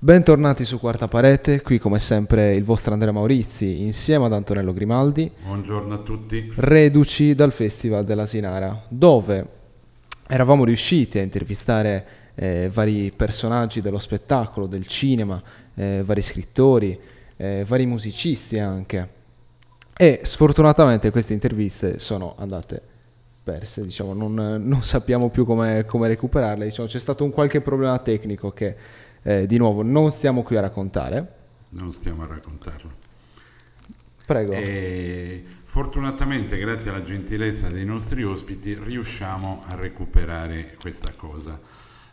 Bentornati su Quarta Parete, qui come sempre il vostro Andrea Maurizi insieme ad Antonello Grimaldi. Buongiorno a tutti. Reduci dal Festival della Sinara, dove eravamo riusciti a intervistare eh, vari personaggi dello spettacolo, del cinema, eh, vari scrittori, eh, vari musicisti anche. E sfortunatamente queste interviste sono andate perse, diciamo, non, non sappiamo più come, come recuperarle. Diciamo, c'è stato un qualche problema tecnico che eh, di nuovo non stiamo qui a raccontare. Non stiamo a raccontarlo. Prego. E fortunatamente, grazie alla gentilezza dei nostri ospiti, riusciamo a recuperare questa cosa.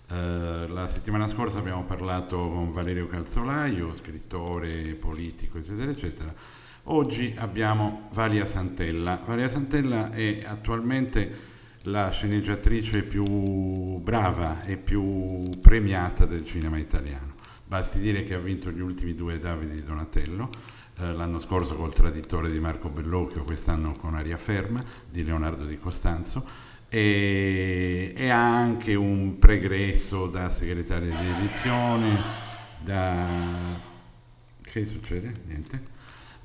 Uh, la settimana scorsa abbiamo parlato con Valerio Calzolaio, scrittore, politico, eccetera, eccetera. Oggi abbiamo Valia Santella. Valia Santella è attualmente la sceneggiatrice più brava e più premiata del cinema italiano. Basti dire che ha vinto gli ultimi due Davide di Donatello, eh, l'anno scorso col Traditore di Marco Bellocchio, quest'anno con Aria Ferma di Leonardo Di Costanzo e, e ha anche un pregresso da segretaria di edizione, da... che succede? Niente.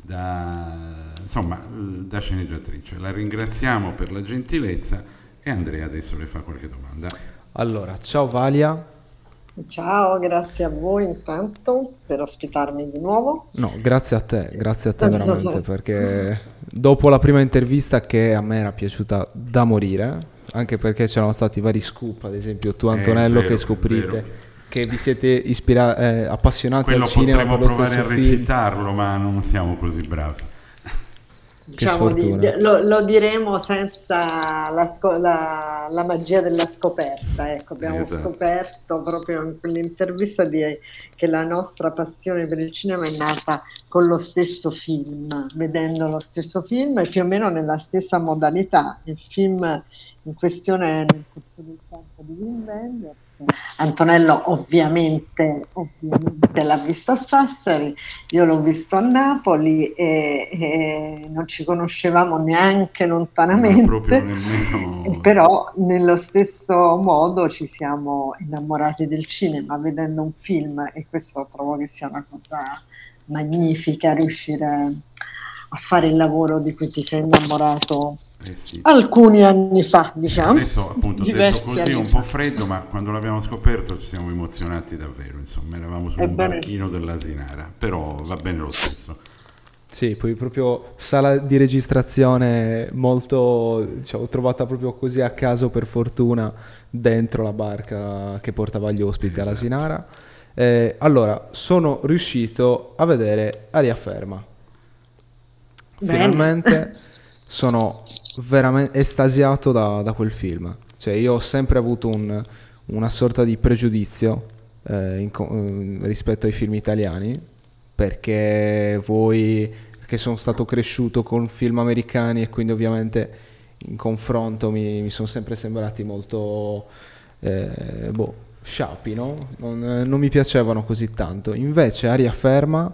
Da, insomma, da sceneggiatrice. La ringraziamo per la gentilezza e Andrea adesso le fa qualche domanda. Allora, ciao Valia. Ciao, grazie a voi intanto per ospitarmi di nuovo. No, grazie a te, grazie a te veramente perché dopo la prima intervista che a me era piaciuta da morire, anche perché c'erano stati vari scoop, ad esempio tu Antonello vero, che scoprite che vi siete ispira- eh, appassionati Quello al cinema. Potremmo provare a recitarlo, ma non siamo così bravi diciamo di, lo, lo, diremo senza la, sco- la, la, magia della scoperta. Ecco, abbiamo esatto. scoperto proprio in quell'intervista di, che la nostra passione per il cinema è nata con lo stesso film, vedendo lo stesso film e più o meno nella stessa modalità. Il film in questione è nel corso del tempo di Wim Wenders Antonello ovviamente, ovviamente, l'ha visto a Sassari, io l'ho visto a Napoli e, e non ci conoscevamo neanche lontanamente, però nello stesso modo ci siamo innamorati del cinema vedendo un film e questo trovo che sia una cosa magnifica riuscire a fare il lavoro di cui ti sei innamorato eh sì. alcuni anni fa, diciamo. Adesso appunto detto così è un po' freddo, ma quando l'abbiamo scoperto ci siamo emozionati davvero, insomma, eravamo su un barchino dell'Asinara, però va bene lo stesso. Sì, poi proprio sala di registrazione molto, diciamo, trovata proprio così a caso per fortuna dentro la barca che portava gli ospiti esatto. all'Asinara. Eh, allora, sono riuscito a vedere Aria Ferma. Bene. Finalmente sono veramente estasiato da, da, quel film. Cioè, io ho sempre avuto un, una sorta di pregiudizio eh, in, eh, rispetto ai film italiani, perché voi, perché sono stato cresciuto con film americani e quindi ovviamente in confronto mi, mi sono sempre sembrati molto, eh, boh, sciapi, no? Non, non mi piacevano così tanto. Invece Aria Ferma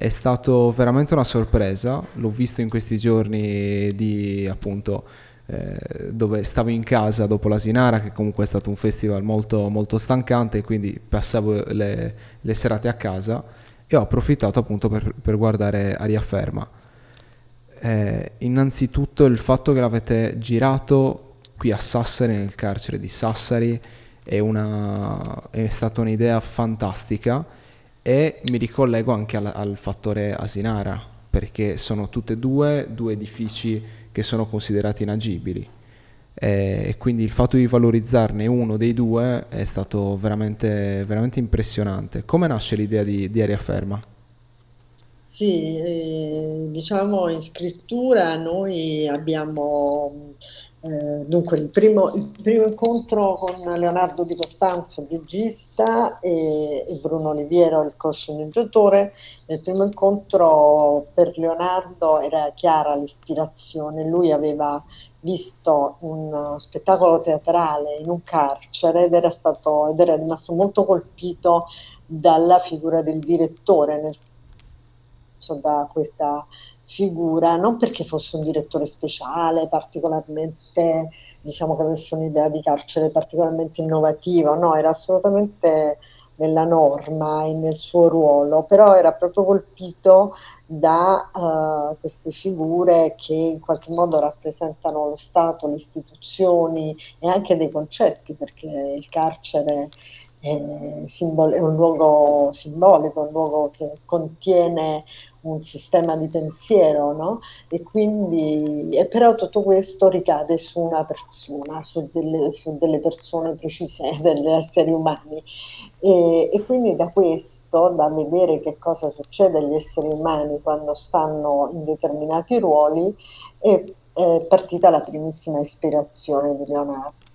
è stato veramente una sorpresa, l'ho visto in questi giorni di appunto eh, dove stavo in casa dopo l'Asinara, che comunque è stato un festival molto, molto stancante, quindi passavo le, le serate a casa e ho approfittato appunto per, per guardare Aria Ferma. Eh, innanzitutto il fatto che l'avete girato qui a Sassari, nel carcere di Sassari, è, una, è stata un'idea fantastica e mi ricollego anche al, al fattore Asinara, perché sono tutte e due due edifici che sono considerati inagibili e quindi il fatto di valorizzarne uno dei due è stato veramente, veramente impressionante. Come nasce l'idea di, di Aria Ferma? Sì, eh, diciamo in scrittura noi abbiamo eh, dunque, il primo, il primo, incontro con Leonardo Di Costanzo, regista, e, e Bruno Oliviero, il co-sceneggiatore. Il primo incontro per Leonardo era chiara l'ispirazione. Lui aveva visto un spettacolo teatrale in un carcere ed era, stato, ed era rimasto molto colpito dalla figura del direttore, nel da questa figura, non perché fosse un direttore speciale, particolarmente, diciamo che avesse un'idea di carcere particolarmente innovativa, no, era assolutamente nella norma e nel suo ruolo, però era proprio colpito da uh, queste figure che in qualche modo rappresentano lo Stato, le istituzioni e anche dei concetti, perché il carcere è, simbol- è un luogo simbolico, un luogo che contiene un sistema di pensiero, no? E quindi, e però tutto questo ricade su una persona, su delle, su delle persone precise, degli esseri umani. E, e, quindi da questo, da vedere che cosa succede agli esseri umani quando stanno in determinati ruoli, è, è partita la primissima ispirazione di Leonardo.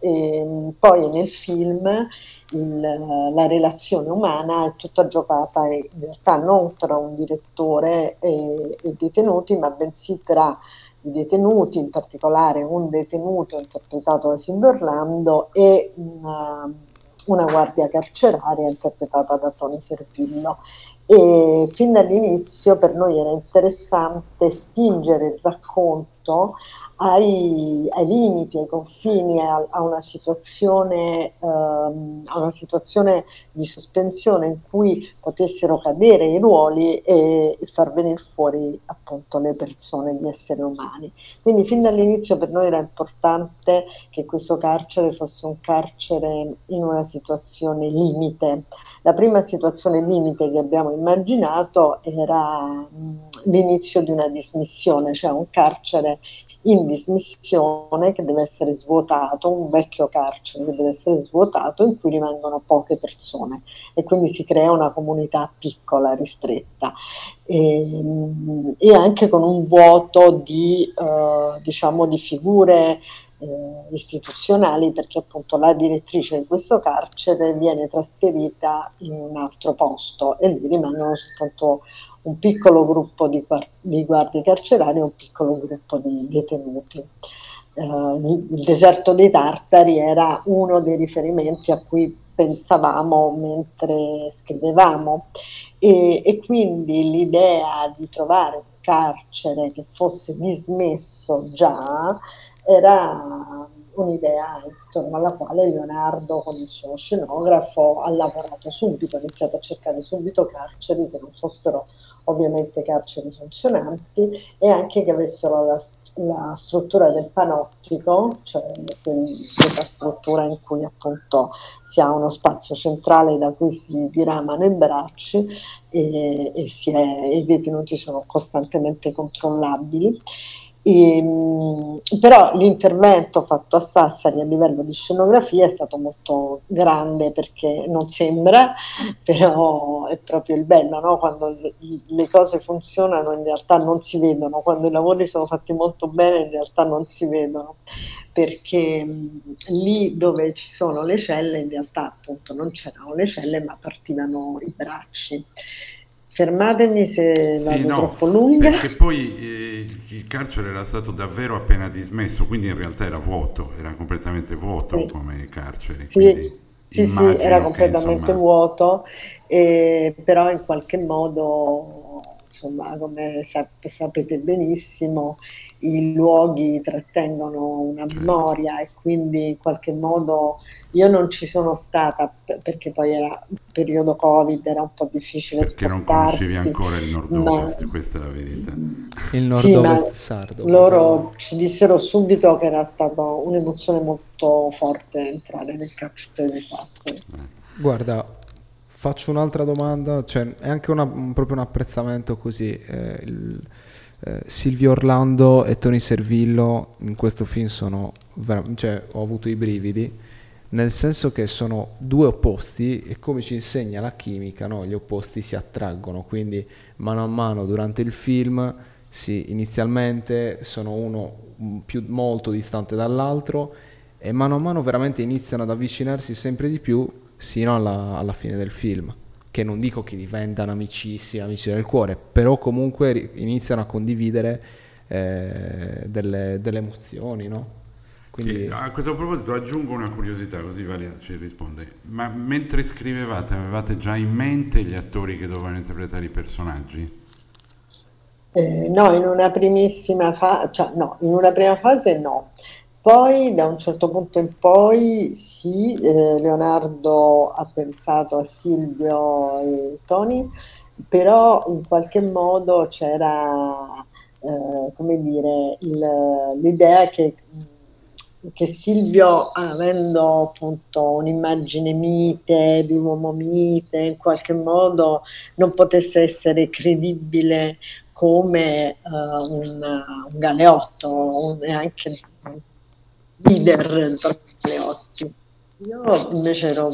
E poi nel film il, la relazione umana è tutta giocata in realtà non tra un direttore e, i detenuti, ma bensì tra i detenuti, in particolare un detenuto interpretato da Silvio Orlando e una, una guardia carceraria interpretata da Tony Servillo. E fin dall'inizio per noi era interessante spingere il racconto ai, ai limiti, ai confini, a, a, una situazione, ehm, a, una situazione, di sospensione in cui potessero cadere i ruoli e, e, far venire fuori appunto le persone, gli esseri umani. Quindi fin dall'inizio per noi era importante che questo carcere fosse un carcere in una situazione limite. La prima situazione limite che abbiamo immaginato era mh, l'inizio di una dismissione, cioè un carcere in dismissione che deve essere svuotato, un vecchio carcere che deve essere svuotato in cui rimangono poche persone e quindi si crea una comunità piccola, ristretta. E, e anche con un vuoto di, eh, diciamo, di figure eh, istituzionali perché appunto la direttrice di questo carcere viene trasferita in un altro posto e lì rimangono soltanto un piccolo gruppo di, di guardie carcerari e un piccolo gruppo di detenuti. Uh, il deserto dei Tartari era uno dei riferimenti a cui pensavamo mentre scrivevamo. E, e quindi l'idea di trovare un carcere che fosse dismesso già era un'idea intorno alla quale Leonardo con il suo scenografo ha lavorato subito, ha iniziato a cercare subito carceri che non fossero ovviamente carceri funzionanti e anche che avessero la, la struttura del panottico, cioè quella struttura in cui appunto si ha uno spazio centrale da cui si diramano i bracci e, e, è, e i detenuti sono costantemente controllabili e, ehm, però l'intervento fatto a Sassari a livello di scenografia è stato molto grande perché non sembra, però è proprio il bello, no? quando le cose funzionano in realtà non si vedono, quando i lavori sono fatti molto bene in realtà non si vedono, perché lì dove ci sono le celle in realtà appunto non c'erano le celle ma partivano i bracci. Fermatemi se sì, vado no, troppo lunga. Perché poi eh, il carcere era stato davvero appena dismesso, quindi in realtà era vuoto, era completamente vuoto sì. come carcere. Sì, sì, sì, era completamente insomma... vuoto, eh, però in qualche modo, insomma, come sap- sapete benissimo, i luoghi trattengono una certo. memoria e quindi in qualche modo io non ci sono stata perché poi era periodo covid era un po' difficile perché non conoscevi ancora il nord-ovest ma, questa è la verità il nord-ovest sì, sardo loro proprio. ci dissero subito che era stata un'emozione molto forte entrare nel carcere di Sassari eh. guarda faccio un'altra domanda cioè è anche una, proprio un apprezzamento così eh, il eh, Silvio Orlando e Tony Servillo in questo film sono cioè ho avuto i brividi nel senso che sono due opposti e come ci insegna la chimica no? gli opposti si attraggono quindi mano a mano durante il film si, inizialmente sono uno più, molto distante dall'altro e mano a mano veramente iniziano ad avvicinarsi sempre di più sino alla, alla fine del film che non dico che diventano amicissimi, amici del cuore, però comunque iniziano a condividere eh, delle, delle, emozioni, no? Quindi... Sì, a questo proposito aggiungo una curiosità, così Valia ci risponde. Ma mentre scrivevate, avevate già in mente gli attori che dovevano interpretare i personaggi? Eh, no, in una primissima fase, cioè, no, in una prima fase no, Poi da un certo punto in poi sì, eh, Leonardo ha pensato a Silvio e Tony, però in qualche modo c'era, eh, come dire, il, l'idea che, che, Silvio, avendo appunto un'immagine mite, di uomo mite, in qualche modo non potesse essere credibile come uh, un, un, galeotto e anche leader tra galeotti. Io invece ero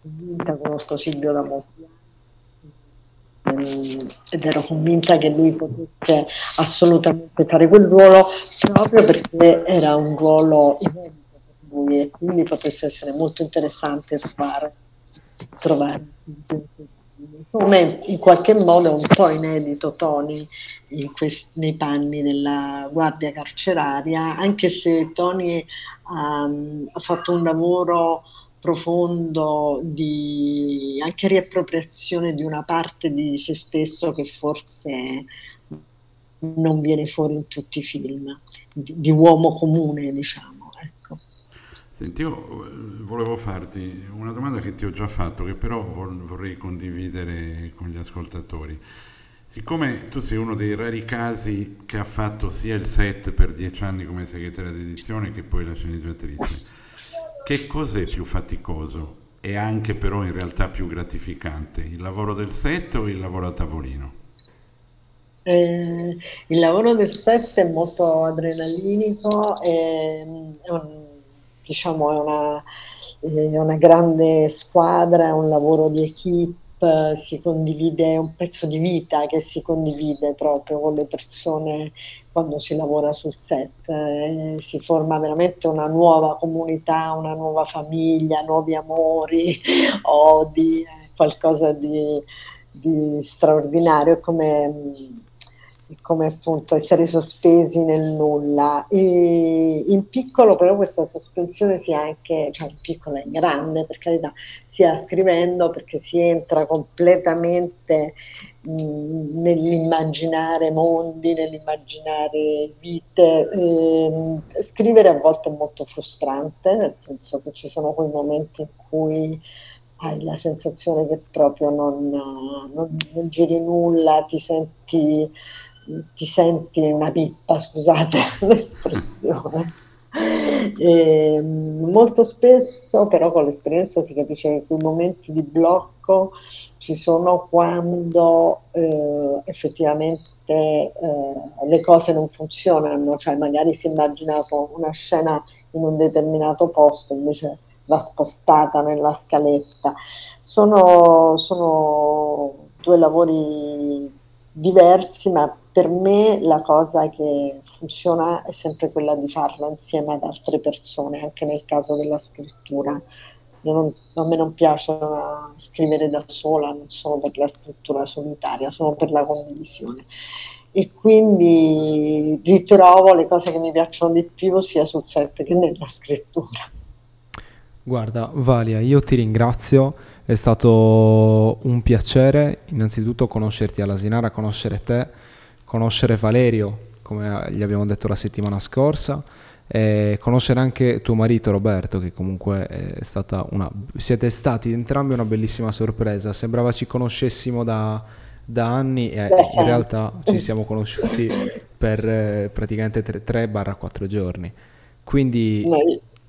convinta, conosco Silvio da molti anni ed ero convinta che lui potesse assolutamente fare quel ruolo proprio perché era un ruolo inedito per lui e quindi potesse essere molto interessante trovare, trovare come in qualche modo è un po' inedito Tony questi, nei panni della guardia carceraria, anche se Tony um, ha fatto un lavoro profondo di anche riappropriazione di una parte di se stesso che forse non viene fuori in tutti i film, di, di uomo comune, diciamo. Senti, io eh, volevo farti una domanda che ti ho già fatto, che però vorrei condividere con gli ascoltatori. Siccome tu sei uno dei rari casi che ha fatto sia il set per dieci anni come segretaria d'edizione che poi la sceneggiatrice, che cos'è più faticoso e anche però in realtà più gratificante, il lavoro del set o il lavoro a tavolino? Eh, il lavoro del set è molto adrenalinico, è, è un diciamo, è una, è una grande squadra, è un lavoro di equip, si condivide, è un pezzo di vita che si condivide proprio con le persone quando si lavora sul set, eh, si forma veramente una nuova comunità, una nuova famiglia, nuovi amori, odi, qualcosa di, di straordinario, come come appunto essere sospesi nel nulla. E in piccolo però questa sospensione sia anche, cioè in piccolo e in grande per carità, sia scrivendo perché si entra completamente nell'immaginare mondi, nell'immaginare vite. E, scrivere a volte è molto frustrante, nel senso che ci sono quei momenti in cui hai la sensazione che proprio non, non, non giri nulla, ti senti ti senti una pippa, scusate l'espressione. E, molto spesso però con l'esperienza si capisce che quei momenti di blocco ci sono quando eh, effettivamente eh, le cose non funzionano, cioè magari si è immaginato una scena in un determinato posto, invece va spostata nella scaletta. Sono, sono due lavori diversi, ma per me la cosa che funziona è sempre quella di farlo insieme ad altre persone, anche nel caso della scrittura. Non, a me non piace scrivere da sola, non sono per la scrittura solitaria, sono per la condivisione. E quindi ritrovo le cose che mi piacciono di più sia sul set che nella scrittura. Guarda, Valia, io ti ringrazio, è stato un piacere innanzitutto conoscerti alla Sinara, conoscere te, conoscere Valerio, come gli abbiamo detto la settimana scorsa, e conoscere anche tuo marito Roberto, che comunque è stata una... siete stati entrambi una bellissima sorpresa, sembrava ci conoscessimo da, da anni e in realtà ci siamo conosciuti per eh, praticamente 3-4 giorni. Quindi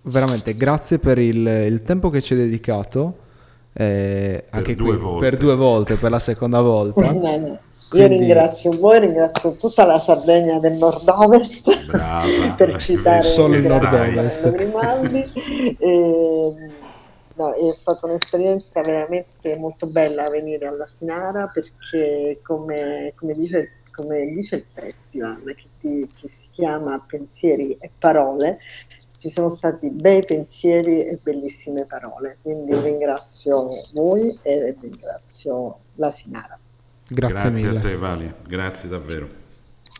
veramente grazie per il, il tempo che ci hai dedicato. Eh, per anche due qui, volte. per due volte, per la seconda volta. Quindi... Io ringrazio voi, ringrazio tutta la Sardegna del nord-ovest per citare solo il nord-ovest. Grimaldi. E, no, è stata un'esperienza veramente molto bella venire alla Sinara perché come, come dice come dice il festival che, ti, che, si chiama Pensieri e Parole, ci sono stati bei pensieri e bellissime parole. Quindi ringrazio voi e ringrazio la Sinara. Grazie, Grazie a te Vali, grazie davvero.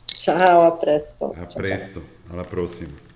Ciao, a presto. A presto, alla prossima.